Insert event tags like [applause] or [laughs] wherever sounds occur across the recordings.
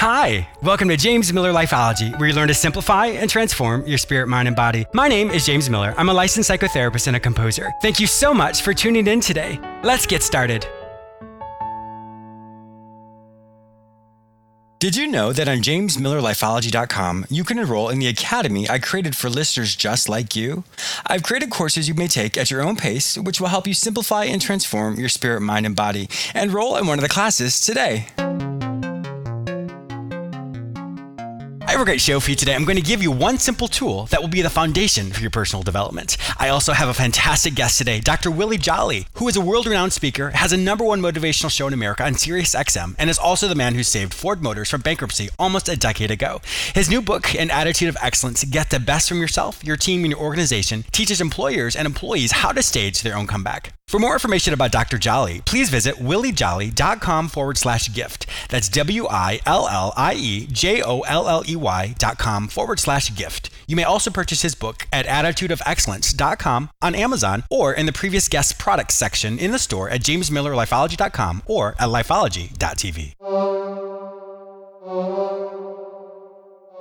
Hi, welcome to James Miller Lifeology, where you learn to simplify and transform your spirit, mind, and body. My name is James Miller. I'm a licensed psychotherapist and a composer. Thank you so much for tuning in today. Let's get started. Did you know that on jamesmillerlifeology.com you can enroll in the academy I created for listeners just like you? I've created courses you may take at your own pace, which will help you simplify and transform your spirit, mind, and body. Enroll in one of the classes today. Have a great show for you today. I'm going to give you one simple tool that will be the foundation for your personal development. I also have a fantastic guest today, Dr. Willie Jolley, who is a world renowned speaker, has a number one motivational show in America on Sirius XM, and is also the man who saved Ford Motors from bankruptcy almost a decade ago. His new book, An Attitude of Excellence Get the Best from Yourself, Your Team, and Your Organization, teaches employers and employees how to stage their own comeback. For more information about Dr. Jolley, please visit williejolley.com forward slash gift. That's W I L L I E J O L L E Y.com forward slash gift. You may also purchase his book at attitudeofexcellence.com on Amazon or in the previous guest products section in the store at jamesmillerlifeology.com or at lifeology.tv.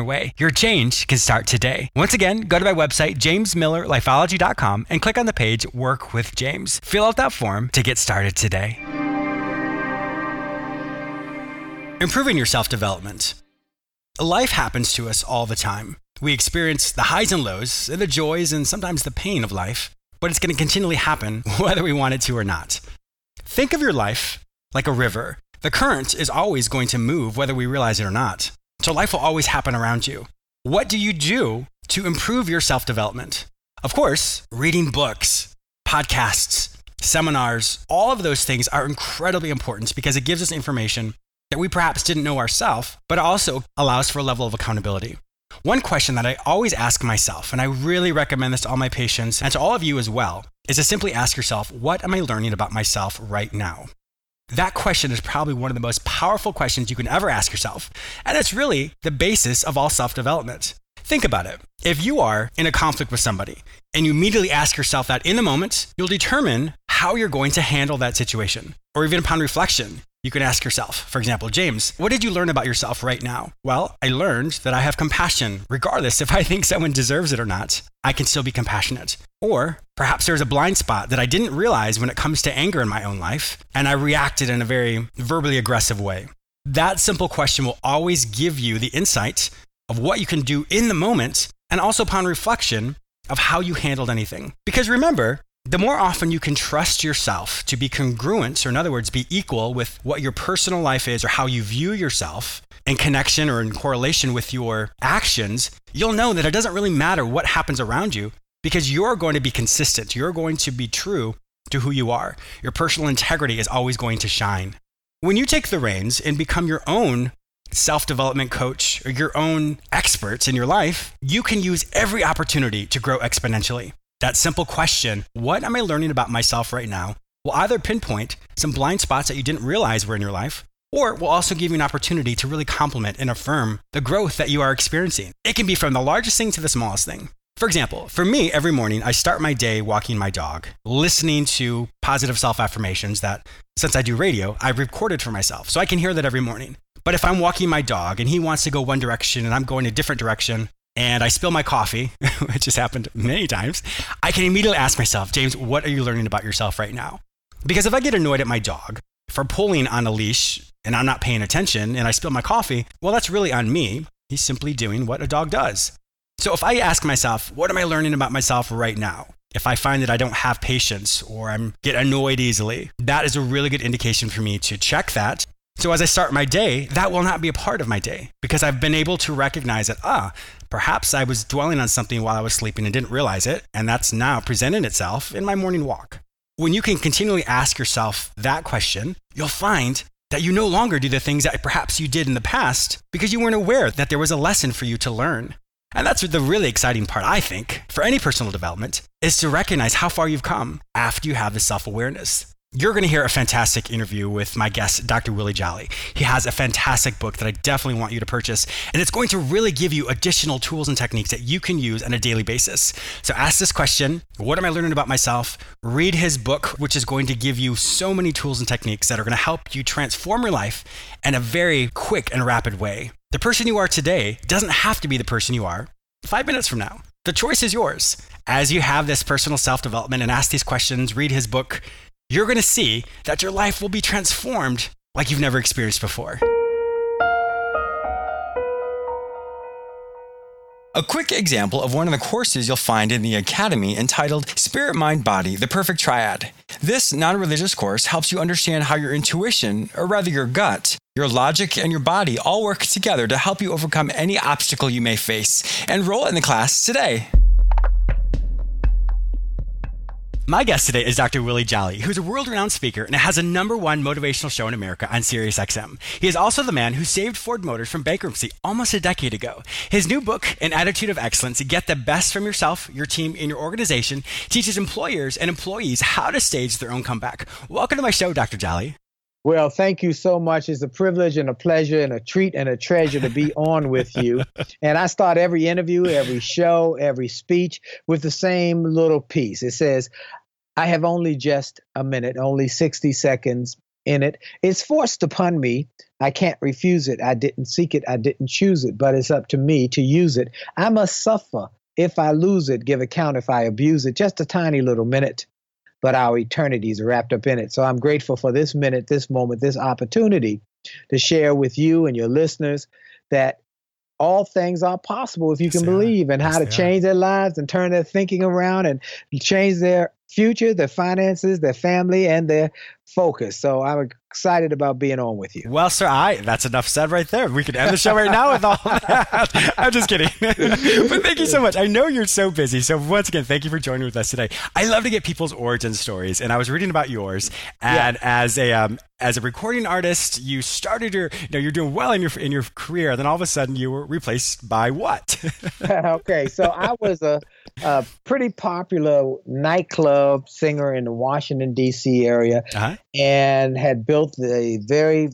your way. Your change can start today. Once again, go to my website, jamesmillerlifeology.com, and click on the page Work with James. Fill out that form to get started today. Improving your self development. Life happens to us all the time. We experience the highs and lows, the joys, and sometimes the pain of life, but it's going to continually happen [laughs] whether we want it to or not. Think of your life like a river. The current is always going to move whether we realize it or not. So life will always happen around you. What do you do to improve your self development? Of course, reading books, podcasts, seminars, all of those things are incredibly important because it gives us information that we perhaps didn't know ourselves, but also allows for a level of accountability. One question that I always ask myself, and I really recommend this to all my patients and to all of you as well, is to simply ask yourself, what am I learning about myself right now? That question is probably one of the most powerful questions you can ever ask yourself. And it's really the basis of all self development. Think about it. If you are in a conflict with somebody and you immediately ask yourself that in the moment, you'll determine how you're going to handle that situation. Or even upon reflection, you can ask yourself, for example, James, what did you learn about yourself right now? Well, I learned that I have compassion. Regardless if I think someone deserves it or not, I can still be compassionate. Or perhaps there's a blind spot that I didn't realize when it comes to anger in my own life, and I reacted in a very verbally aggressive way. That simple question will always give you the insight of what you can do in the moment and also upon reflection of how you handled anything. Because remember, the more often you can trust yourself to be congruent, or in other words, be equal with what your personal life is or how you view yourself in connection or in correlation with your actions, you'll know that it doesn't really matter what happens around you because you're going to be consistent. You're going to be true to who you are. Your personal integrity is always going to shine. When you take the reins and become your own self development coach or your own experts in your life, you can use every opportunity to grow exponentially. That simple question, what am I learning about myself right now, will either pinpoint some blind spots that you didn't realize were in your life, or will also give you an opportunity to really complement and affirm the growth that you are experiencing. It can be from the largest thing to the smallest thing. For example, for me, every morning I start my day walking my dog, listening to positive self affirmations that, since I do radio, I've recorded for myself. So I can hear that every morning. But if I'm walking my dog and he wants to go one direction and I'm going a different direction, and I spill my coffee, [laughs] which has happened many times, I can immediately ask myself, James, what are you learning about yourself right now? Because if I get annoyed at my dog for pulling on a leash and I'm not paying attention and I spill my coffee, well, that's really on me. He's simply doing what a dog does. So if I ask myself, what am I learning about myself right now? if I find that I don't have patience or I'm get annoyed easily, that is a really good indication for me to check that. So as I start my day, that will not be a part of my day because I've been able to recognize that, ah, perhaps I was dwelling on something while I was sleeping and didn't realize it, and that's now presenting itself in my morning walk. When you can continually ask yourself that question, you'll find that you no longer do the things that perhaps you did in the past because you weren't aware that there was a lesson for you to learn. And that's the really exciting part, I think, for any personal development, is to recognize how far you've come after you have the self awareness. You're going to hear a fantastic interview with my guest, Dr. Willie Jolley. He has a fantastic book that I definitely want you to purchase, and it's going to really give you additional tools and techniques that you can use on a daily basis. So ask this question What am I learning about myself? Read his book, which is going to give you so many tools and techniques that are going to help you transform your life in a very quick and rapid way. The person you are today doesn't have to be the person you are five minutes from now. The choice is yours. As you have this personal self development and ask these questions, read his book, you're going to see that your life will be transformed like you've never experienced before. A quick example of one of the courses you'll find in the Academy entitled Spirit, Mind, Body The Perfect Triad. This non religious course helps you understand how your intuition, or rather your gut, your logic, and your body all work together to help you overcome any obstacle you may face. Enroll in the class today. My guest today is Dr. Willie Jolley, who's a world renowned speaker and has a number one motivational show in America on SiriusXM. He is also the man who saved Ford Motors from bankruptcy almost a decade ago. His new book, An Attitude of Excellence Get the Best from Yourself, Your Team, and Your Organization, teaches employers and employees how to stage their own comeback. Welcome to my show, Dr. Jolley. Well, thank you so much. It's a privilege and a pleasure and a treat and a treasure to be [laughs] on with you. And I start every interview, every show, every speech with the same little piece. It says, I have only just a minute, only 60 seconds in it. It's forced upon me. I can't refuse it. I didn't seek it. I didn't choose it, but it's up to me to use it. I must suffer if I lose it, give account if I abuse it. Just a tiny little minute, but our eternities are wrapped up in it. So I'm grateful for this minute, this moment, this opportunity to share with you and your listeners that all things are possible if you can believe and how to change their lives and turn their thinking around and change their future, their finances, their family, and their focus. So I'm excited about being on with you. Well, sir, I that's enough said right there. We could end the show right now with all that. [laughs] I'm just kidding. [laughs] but thank you so much. I know you're so busy. So once again, thank you for joining with us today. I love to get people's origin stories, and I was reading about yours. And yeah. as a um, as a recording artist, you started your you know you're doing well in your in your career. Then all of a sudden, you were replaced by what? [laughs] okay, so I was a, a pretty popular nightclub singer in the Washington D.C. area. Uh-huh and had built a very,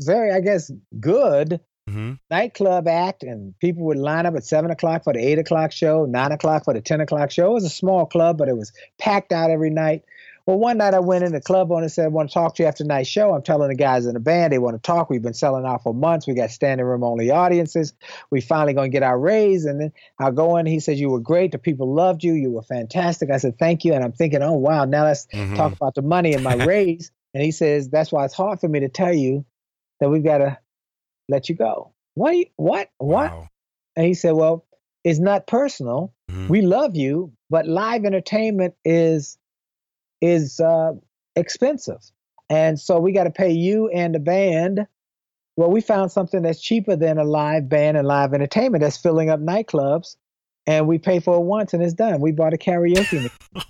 very, I guess, good mm-hmm. nightclub act. And people would line up at seven o'clock for the eight o'clock show, nine o'clock for the 10 o'clock show. It was a small club, but it was packed out every night. Well, one night I went in, the club owner said, I want to talk to you after tonight's show. I'm telling the guys in the band they want to talk. We've been selling out for months. We got standing room only audiences. We finally going to get our raise. And then I'll go in. He says, You were great. The people loved you. You were fantastic. I said, Thank you. And I'm thinking, Oh, wow. Now let's mm-hmm. talk about the money and my [laughs] raise. And he says, That's why it's hard for me to tell you that we've got to let you go. What? What? What? Wow. And he said, Well, it's not personal. Mm-hmm. We love you, but live entertainment is is uh, expensive. And so we got to pay you and the band. Well, we found something that's cheaper than a live band and live entertainment that's filling up nightclubs and we pay for it once and it's done. We bought a karaoke [laughs]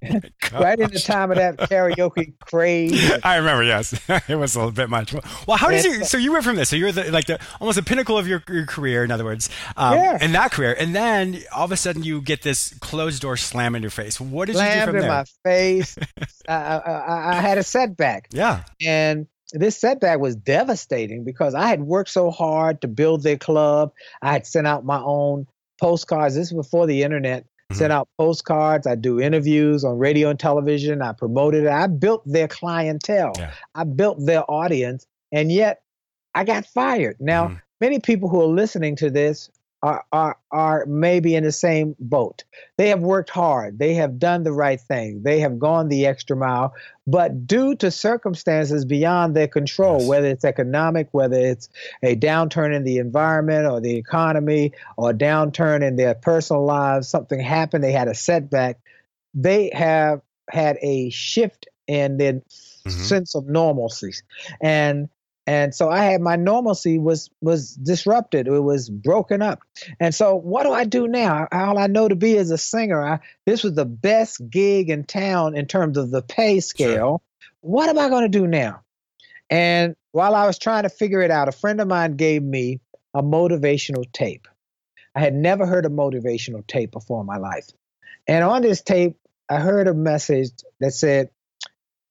oh [laughs] right in the time of that karaoke [laughs] craze. I remember, yes, it was a little bit much. Well, how did you? So you went from this. So you're the, like the almost the pinnacle of your, your career, in other words, um, yeah. in that career, and then all of a sudden you get this closed door slam in your face. What did Slammed you do from in there? my face. I, I, I had a setback. Yeah, and this setback was devastating because I had worked so hard to build their club. I had sent out my own postcards. This is before the internet. Mm-hmm. Sent out postcards. I do interviews on radio and television. I promoted it. I built their clientele. Yeah. I built their audience. And yet I got fired. Now, mm-hmm. many people who are listening to this are, are, are maybe in the same boat. They have worked hard. They have done the right thing. They have gone the extra mile. But due to circumstances beyond their control, yes. whether it's economic, whether it's a downturn in the environment or the economy, or a downturn in their personal lives, something happened, they had a setback, they have had a shift in their mm-hmm. sense of normalcy, and and so I had my normalcy was was disrupted. It was broken up. And so what do I do now? All I know to be is a singer. I, this was the best gig in town in terms of the pay scale. Sure. What am I going to do now? And while I was trying to figure it out, a friend of mine gave me a motivational tape. I had never heard a motivational tape before in my life. And on this tape, I heard a message that said,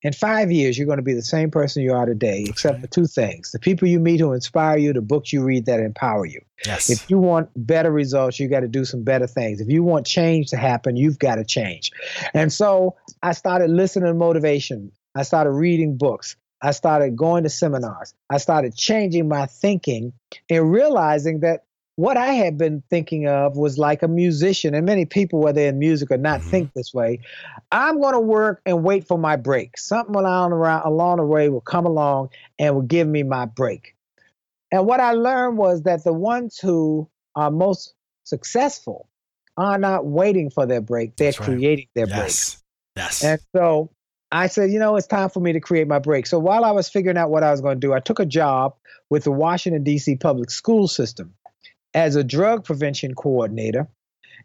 in five years, you're going to be the same person you are today, except for two things the people you meet who inspire you, the books you read that empower you. Yes. If you want better results, you got to do some better things. If you want change to happen, you've got to change. And so I started listening to motivation. I started reading books. I started going to seminars. I started changing my thinking and realizing that what I had been thinking of was like a musician, and many people, whether in music or not, mm-hmm. think this way. I'm going to work and wait for my break. Something along around along the way will come along and will give me my break. And what I learned was that the ones who are most successful are not waiting for their break; they're creating their yes. break. Yes. And so I said, you know, it's time for me to create my break. So while I was figuring out what I was going to do, I took a job with the Washington, D.C. public school system as a drug prevention coordinator.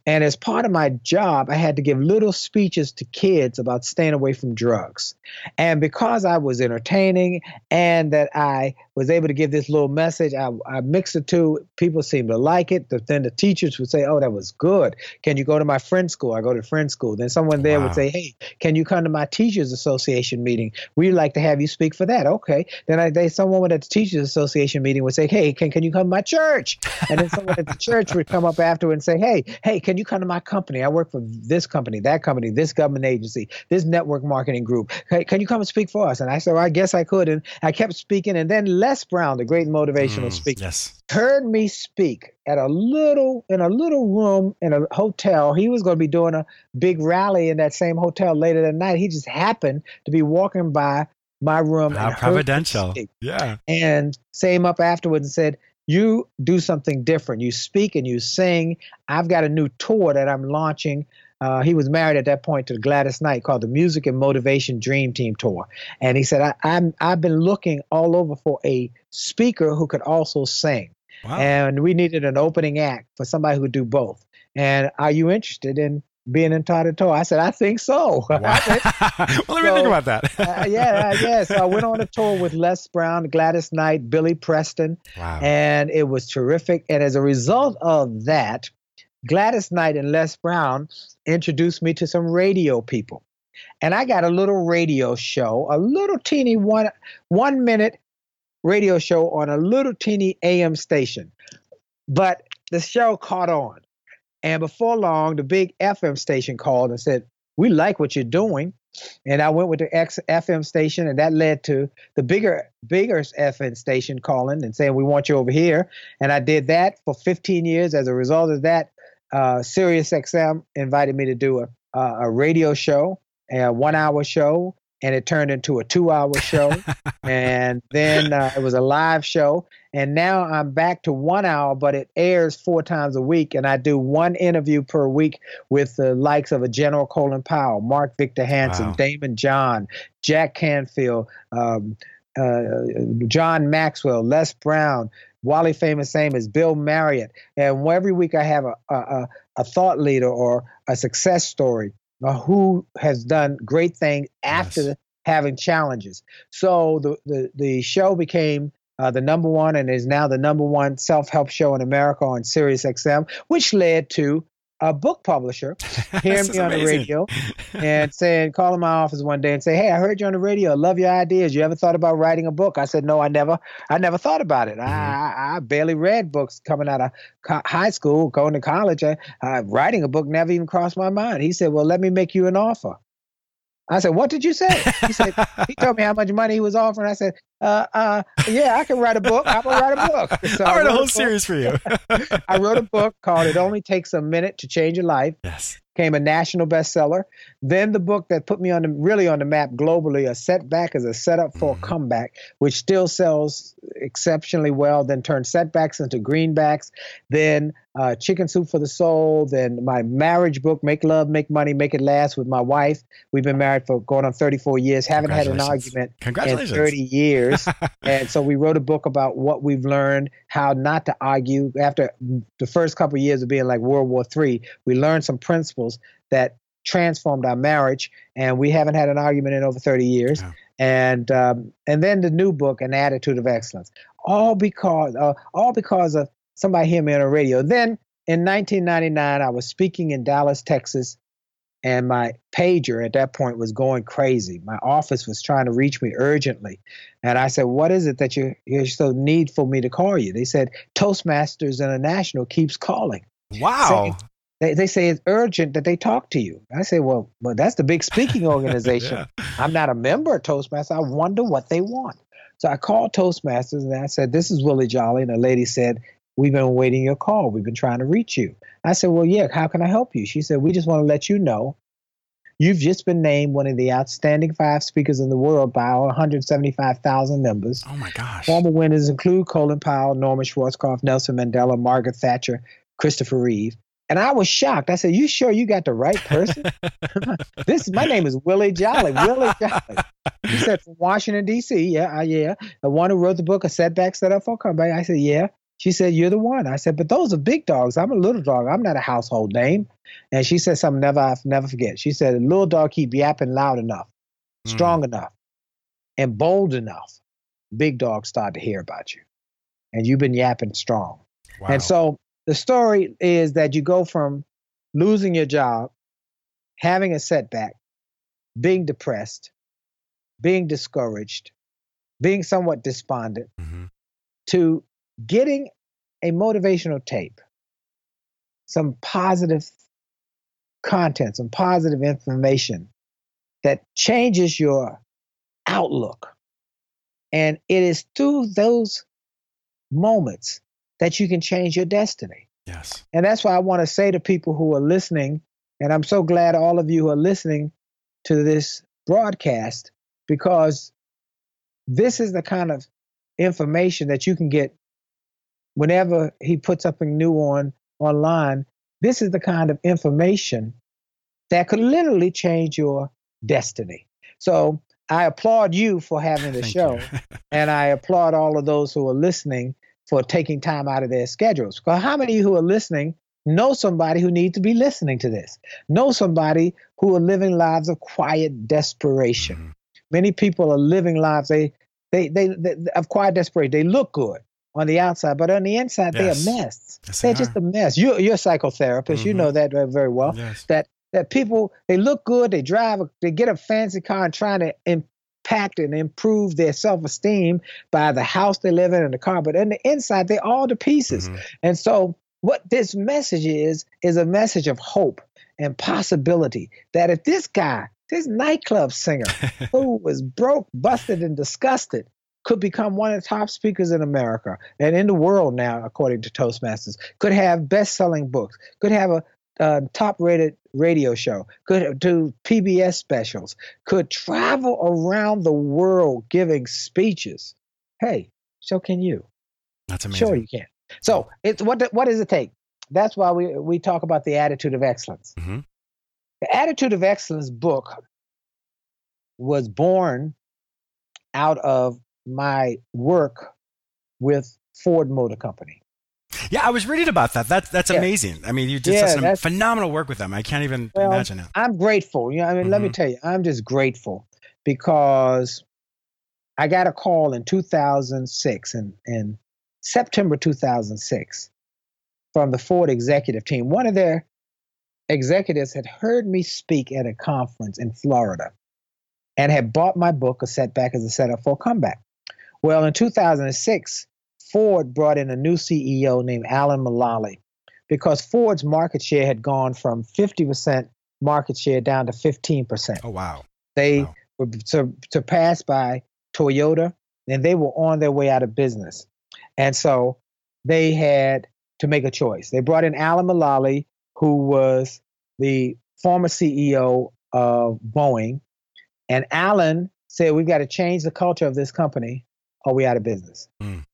And as part of my job, I had to give little speeches to kids about staying away from drugs. And because I was entertaining and that I was able to give this little message, I, I mixed the two. People seemed to like it. But then the teachers would say, Oh, that was good. Can you go to my friend's school? I go to friend's school. Then someone there wow. would say, Hey, can you come to my teachers association meeting? We'd like to have you speak for that. Okay. Then I, they, someone at the teachers association meeting would say, Hey, can, can you come to my church? And then someone at the church would come up after and say, Hey, hey, can you come to my company? I work for this company, that company, this government agency, this network marketing group. Can, can you come and speak for us? And I said, well, I guess I could. And I kept speaking. And then Les Brown, the great motivational mm, speaker, yes. heard me speak at a little in a little room in a hotel. He was going to be doing a big rally in that same hotel later that night. He just happened to be walking by my room. How providential. Yeah. And same up afterwards and said, you do something different. You speak and you sing. I've got a new tour that I'm launching. Uh, he was married at that point to Gladys Knight called the Music and Motivation Dream Team Tour. And he said, I, I'm, I've been looking all over for a speaker who could also sing. Wow. And we needed an opening act for somebody who could do both. And are you interested in being in toe to toe. I said, I think so. [laughs] Wow. [laughs] well, let so, me think about that. uh, yeah, uh, yeah. [laughs] So I went on a tour with Les Brown, Gladys Knight, Billy Preston, wow. and it was terrific. And as a result of that, Gladys Knight and Les Brown introduced me to some radio people. And I got a little radio show, a little teeny one one minute radio show on a little teeny AM station. But the show caught on. And before long, the big FM station called and said, We like what you're doing. And I went with the X FM station, and that led to the bigger, bigger FM station calling and saying, We want you over here. And I did that for 15 years. As a result of that, uh, Sirius XM invited me to do a, a radio show, a one hour show and it turned into a two hour show. [laughs] and then uh, it was a live show. And now I'm back to one hour, but it airs four times a week. And I do one interview per week with the likes of a General Colin Powell, Mark Victor Hansen, wow. Daymond John, Jack Canfield, um, uh, John Maxwell, Les Brown, Wally Famous Amos, Bill Marriott. And every week I have a, a, a thought leader or a success story uh, who has done great things after yes. having challenges. So the, the, the show became uh, the number one and is now the number one self help show in America on Sirius XM, which led to a book publisher [laughs] hearing me on amazing. the radio [laughs] and saying, calling my office one day and say, "Hey, I heard you on the radio. I love your ideas. You ever thought about writing a book?" I said, "No, I never. I never thought about it. Mm-hmm. I, I, barely read books coming out of co- high school, going to college. I, uh, writing a book never even crossed my mind." He said, "Well, let me make you an offer." I said, "What did you say?" He said, "He [laughs] told me how much money he was offering." I said, uh, uh, "Yeah, I can write a book. I'm gonna write a book." [laughs] So I'll write a whole a series for you. [laughs] I wrote a book called "It Only Takes a Minute to Change Your Life." Yes, became a national bestseller. Then the book that put me on the really on the map globally, "A Setback is a Setup for mm-hmm. a Comeback," which still sells exceptionally well. Then turned setbacks into greenbacks. Then uh, Chicken Soup for the Soul, then my marriage book, Make Love, Make Money, Make It Last with my wife. We've been married for going on 34 years, haven't had an argument in 30 years. [laughs] and so we wrote a book about what we've learned, how not to argue. After the first couple of years of being like World War III, we learned some principles that transformed our marriage, and we haven't had an argument in over 30 years. Yeah. And um, and then the new book, An Attitude of Excellence, all because uh, all because of somebody hear me on the radio. Then in 1999, I was speaking in Dallas, Texas, and my pager at that point was going crazy. My office was trying to reach me urgently. And I said, What is it that you, you're so need for me to call you? They said, Toastmasters International keeps calling. Wow. they, they say it's urgent that they talk to you. I say, Well, well that's the big speaking [laughs] organization. yeah. I'm not a member of Toastmasters. I wonder what they want. So I called Toastmasters and I said, This is Willie Jolley. And the lady said, We've been waiting your call. We've been trying to reach you. I said, Well, yeah, how can I help you? She said, We just want to let you know you've just been named one of the outstanding five speakers in the world by our 175,000 members. Oh my gosh. Former winners include Colin Powell, Norman Schwarzkopf, Nelson Mandela, Margaret Thatcher, Christopher Reeve. And I was shocked. I said, "You sure you got the right person?" [laughs] [laughs] this my name is Willie Jolley. Willie Jolley. [laughs] He said from Washington D.C. Yeah, uh, yeah. The one who wrote the book, "A Setback Set Up for Comeback." I said, "Yeah." She said, You're the one. I said, But those are big dogs. I'm a little dog. I'm not a household name. And she said something never I'll never forget. She said, a little dog keep yapping loud enough, mm. strong enough, and bold enough. Big dogs start to hear about you. And you've been yapping strong. Wow. And so the story is that you go from losing your job, having a setback, being depressed, being discouraged, being somewhat despondent, mm-hmm. to getting a motivational tape, some positive content, some positive information that changes your outlook. And it is through those moments that you can change your destiny. Yes. And that's why I want to say to people who are listening, and I'm so glad all of you are listening to this broadcast, because this is the kind of information that you can get whenever he puts something new on online, this is the kind of information that could literally change your destiny. So I applaud you for having the show, and I applaud all of those who are listening for taking time out of their schedules. Because how many of you who are listening know somebody who needs to be listening to this? Know somebody who are living lives of quiet desperation. Mm-hmm. Many people are living lives they, they, they, they of quiet desperation. They look good on the outside, but on the inside, yes. they're a mess. Yes, they're they just a mess. You, you're a psychotherapist. Mm-hmm. You know that very well. Yes. That that people they look good, they drive, they get a fancy car and trying to impact and improve their self-esteem by the house they live in and the car, but on the inside, they're all to pieces. Mm-hmm. And so, what this message is is a message of hope and possibility. That if this guy, this nightclub singer, [laughs] who was broke, busted, and disgusted, could become one of the top speakers in America and in the world now, according to Toastmasters, could have best selling books, could have a uh, top rated radio show, could do PBS specials, could travel around the world giving speeches. Hey, so can you. That's amazing. Sure, you can. So it's what what does it take? That's why we we talk about the attitude of excellence. Mm-hmm. The attitude of excellence book was born out of my work with Ford Motor Company. Yeah, I was reading about that. That's that's yeah. amazing. I mean, you did yeah, some phenomenal work with them. I can't even well, imagine it. I'm grateful. You know, I mean, mm-hmm. let me mm-hmm. tell you, I'm just grateful because I got a call in 2006 and in, in September 2006 from the Ford executive team. One of their executives had heard me speak at a conference in Florida and had bought my book, A Setback as a Setup for a Comeback. Well, in 2006, Ford brought in a new CEO named Alan Mulally because Ford's market share had gone from 50% market share down to 15%. Oh, wow. They wow. were surpassed by Toyota and they were on their way out of business. And so they had to make a choice. They brought in Alan Mulally, who was the former CEO of Boeing. And Alan said, We've got to change the culture of this company or we out of business. Mm.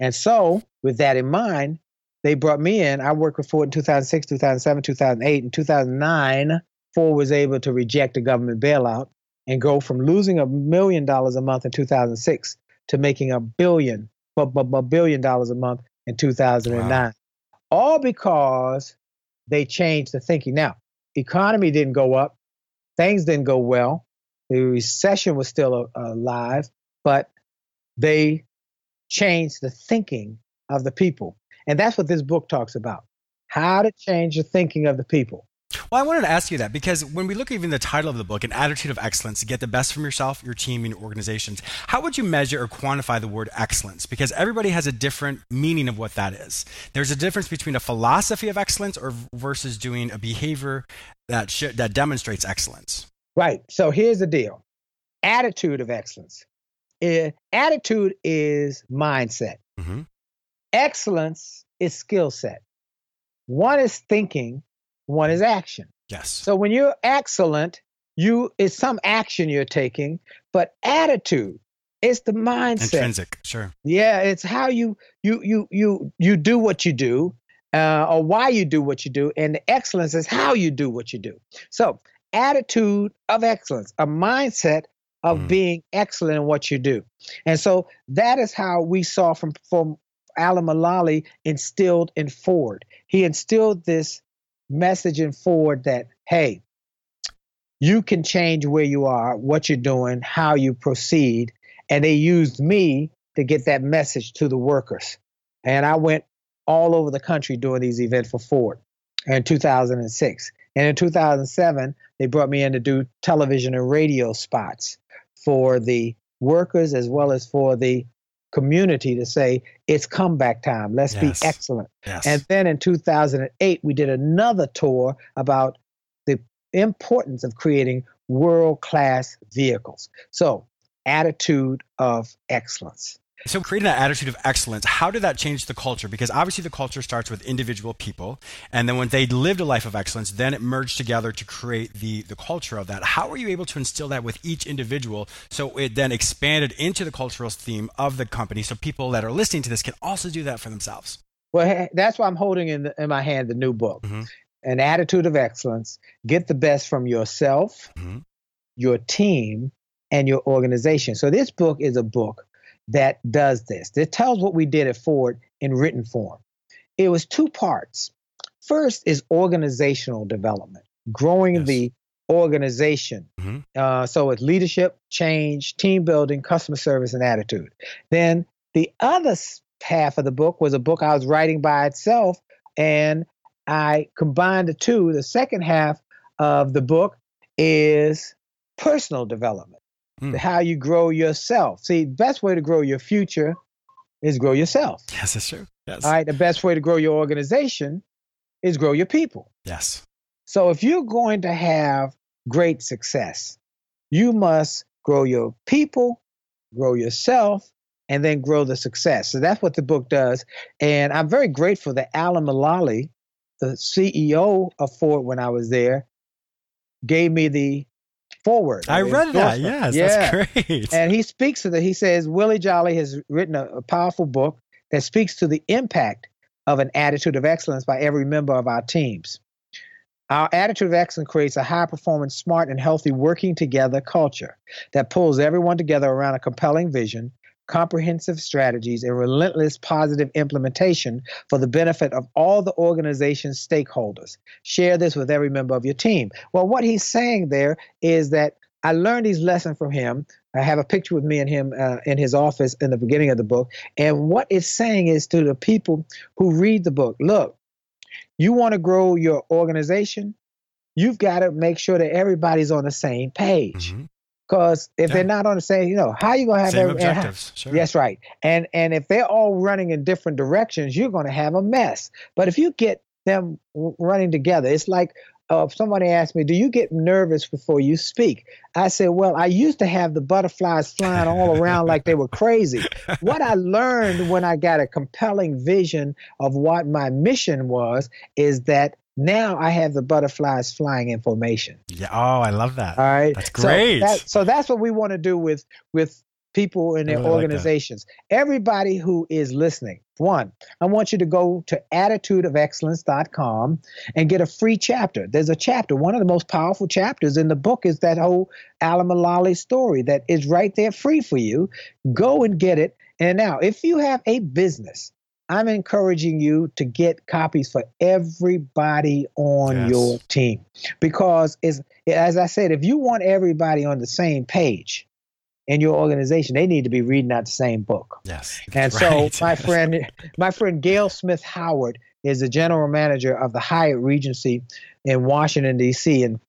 And so, with that in mind, they brought me in. I worked with Ford in 2006, 2007, 2008. and 2009, Ford was able to reject a government bailout and go from losing a million dollars a month in 2006 to making a billion, a billion dollars a month in 2009. Wow. All because they changed the thinking. Now, economy didn't go up, things didn't go well, the recession was still alive, but they change the thinking of the people. And that's what this book talks about how to change the thinking of the people. Well, I wanted to ask you that because when we look at even the title of the book, an attitude of excellence, to get the best from yourself, your team, and your organizations, how would you measure or quantify the word excellence? Because everybody has a different meaning of what that is. There's a difference between a philosophy of excellence or versus doing a behavior that sh- that demonstrates excellence. Right. So here's the deal: attitude of excellence. Uh, attitude is mindset. Mm-hmm. Excellence is skill set. One is thinking, one is action. Yes. So when you're excellent, you it's some action you're taking, but attitude is the mindset. Intrinsic, sure. Yeah, it's how you you you you you do what you do, uh, or why you do what you do, and the excellence is how you do what you do. So, attitude of excellence, a mindset of mm. being excellent in what you do, and so that is how we saw from from Alan Mulally instilled in Ford. He instilled this message in Ford that, hey, you can change where you are, what you're doing, how you proceed. And they used me to get that message to the workers. And I went all over the country doing these events for Ford in 2006. And in 2007, they brought me in to do television and radio spots for the workers as well as for the community to say it's comeback time. Let's yes. be excellent. Yes. And then in 2008, we did another tour about the importance of creating world class vehicles. So, attitude of excellence. So, creating that attitude of excellence, how did that change the culture? Because obviously, the culture starts with individual people. And then when they lived a life of excellence, then it merged together to create the, the culture of that. How were you able to instill that with each individual so it then expanded into the cultural theme of the company so people that are listening to this can also do that for themselves? Well, that's why I'm holding in, the, in my hand the new book mm-hmm. An Attitude of Excellence. Get the best from yourself, mm-hmm. your team, and your organization. So, this book is a book that does this. It tells what we did at Ford in written form. It was two parts. First is organizational development, growing yes. the organization. Mm-hmm. Uh, so it's leadership, change, team building, customer service, and attitude. Then the other half of the book was a book I was writing by itself, and I combined the two. The second half of the book is personal development mm. how you grow yourself. See, best way to grow your future is grow yourself. Yes, that's true. Yes. All right. The best way to grow your organization is grow your people. Yes. So if you're going to have great success, you must grow your people, grow yourself, and then grow the success. So that's what the book does. And I'm very grateful that Alan Mulally, the CEO of Ford when I was there, gave me the forward. I read that. Yes, yeah. that's great. And he speaks to that. He says Willie Jolley has written a, a powerful book that speaks to the impact of an attitude of excellence by every member of our teams. Our attitude of excellence creates a high performance, smart, and healthy working together culture that pulls everyone together around a compelling vision comprehensive strategies, and relentless positive implementation for the benefit of all the organization's stakeholders. Share this with every member of your team. Well, what he's saying there is that I learned these lessons from him. I have a picture with me and him uh, in his office in the beginning of the book. And what it's saying is to the people who read the book look, you want to grow your organization, you've got to make sure that everybody's on the same page. Mm-hmm. Because if yeah. they're not on the same, you know, how are you gonna have same every, objectives? Sure. Yes, right. And and if they're all running in different directions, you're gonna have a mess. But if you get them running together, it's like uh, somebody asked me, "Do you get nervous before you speak?" I said, "Well, I used to have the butterflies flying all around like they were crazy. What I learned when I got a compelling vision of what my mission was is that now I have the butterflies flying in formation. Yeah. Oh, I love that. All right. That's great. So, that, so that's what we want to do with with people in their really organizations. Like Everybody who is listening, one, I want you to go to attitudeofexcellence.com and get a free chapter. There's a chapter. One of the most powerful chapters in the book is that whole Alan Mulally story that is right there free for you. Go and get it. And now, if you have a business, I'm encouraging you to get copies for everybody on yes. your team because, is as I said, if you want everybody on the same page, in your organization, they need to be reading out the same book. Yes. And [laughs] right. so my friend, my friend Gail Smith Howard is the general manager of the Hyatt Regency in Washington D.C. And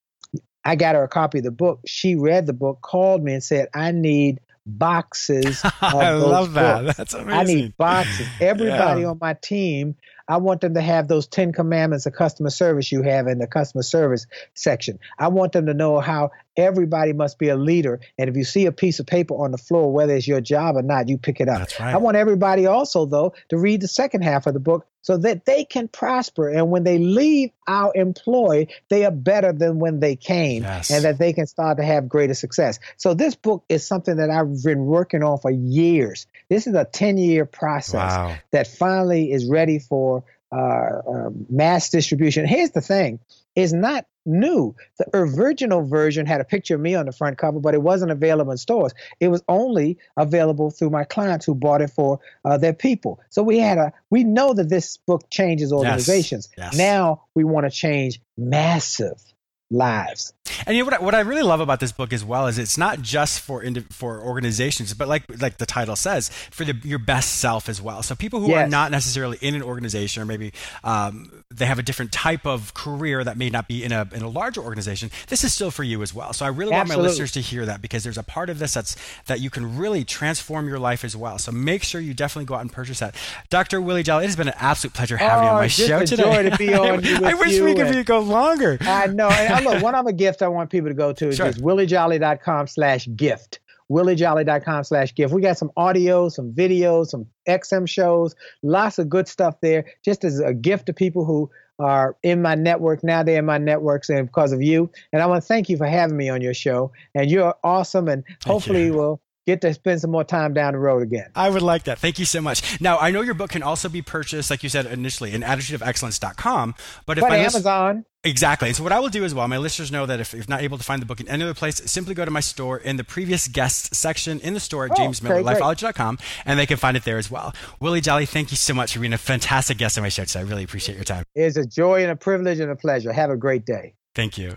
I got her a copy of the book. She read the book, called me, and said, "I need boxes." [laughs] I love that. Books. That's amazing. I need boxes. Everybody yeah. on my team I want them to have those 10 commandments of customer service you have in the customer service section. I want them to know how everybody must be a leader. And if you see a piece of paper on the floor, whether it's your job or not, you pick it up. That's right. I want everybody also, though, to read the second half of the book so that they can prosper. And when they leave our employ, they are better than when they came yes. and that they can start to have greater success. So this book is something that I've been working on for years. This is a 10 year process wow. that finally is ready for uh, mass distribution. Here's the thing: is not new. The original version had a picture of me on the front cover, but it wasn't available in stores. It was only available through my clients who bought it for uh, their people. So we had a we know that this book changes organizations. Yes. Yes. Now we want to change massive lives. And you know what I, what I really love about this book as well is it's not just for for organizations, but like like the title says, for the, your best self as well. So people who yes. are not necessarily in an organization or maybe um, they have a different type of career that may not be in a in a larger organization, this is still for you as well. So I really Absolutely. want my listeners to hear that because there's a part of this that's that you can really transform your life as well. So make sure you definitely go out and purchase that. Dr. Willie Jolley, it has been an absolute pleasure having oh, you on my show today. Joy to be [laughs] on I, I wish we could be go longer. I know. And I, look, one other [laughs] gift I want people to go to is sure. just williejolley.com slash gift williejolley.com slash gift. We got some audio, some videos, some XM shows, lots of good stuff there, just as a gift to people who are in my network. Now they're in my networks and because of you. And I want to thank you for having me on your show. And you're awesome. And hopefully we'll get to spend some more time down the road again. I would like that. Thank you so much. Now, I know your book can also be purchased, like you said initially, in attitudeofexcellence.com. But if but Amazon. Exactly. So what I will do as well, my listeners know that if you're not able to find the book in any other place, simply go to my store in the previous guest section in the store at oh, jamesmillerlifeology.com and they can find it there as well. Willie Jolley, thank you so much for being a fantastic guest on my show today. I really appreciate your time. It's a joy and a privilege and a pleasure. Have a great day. Thank you.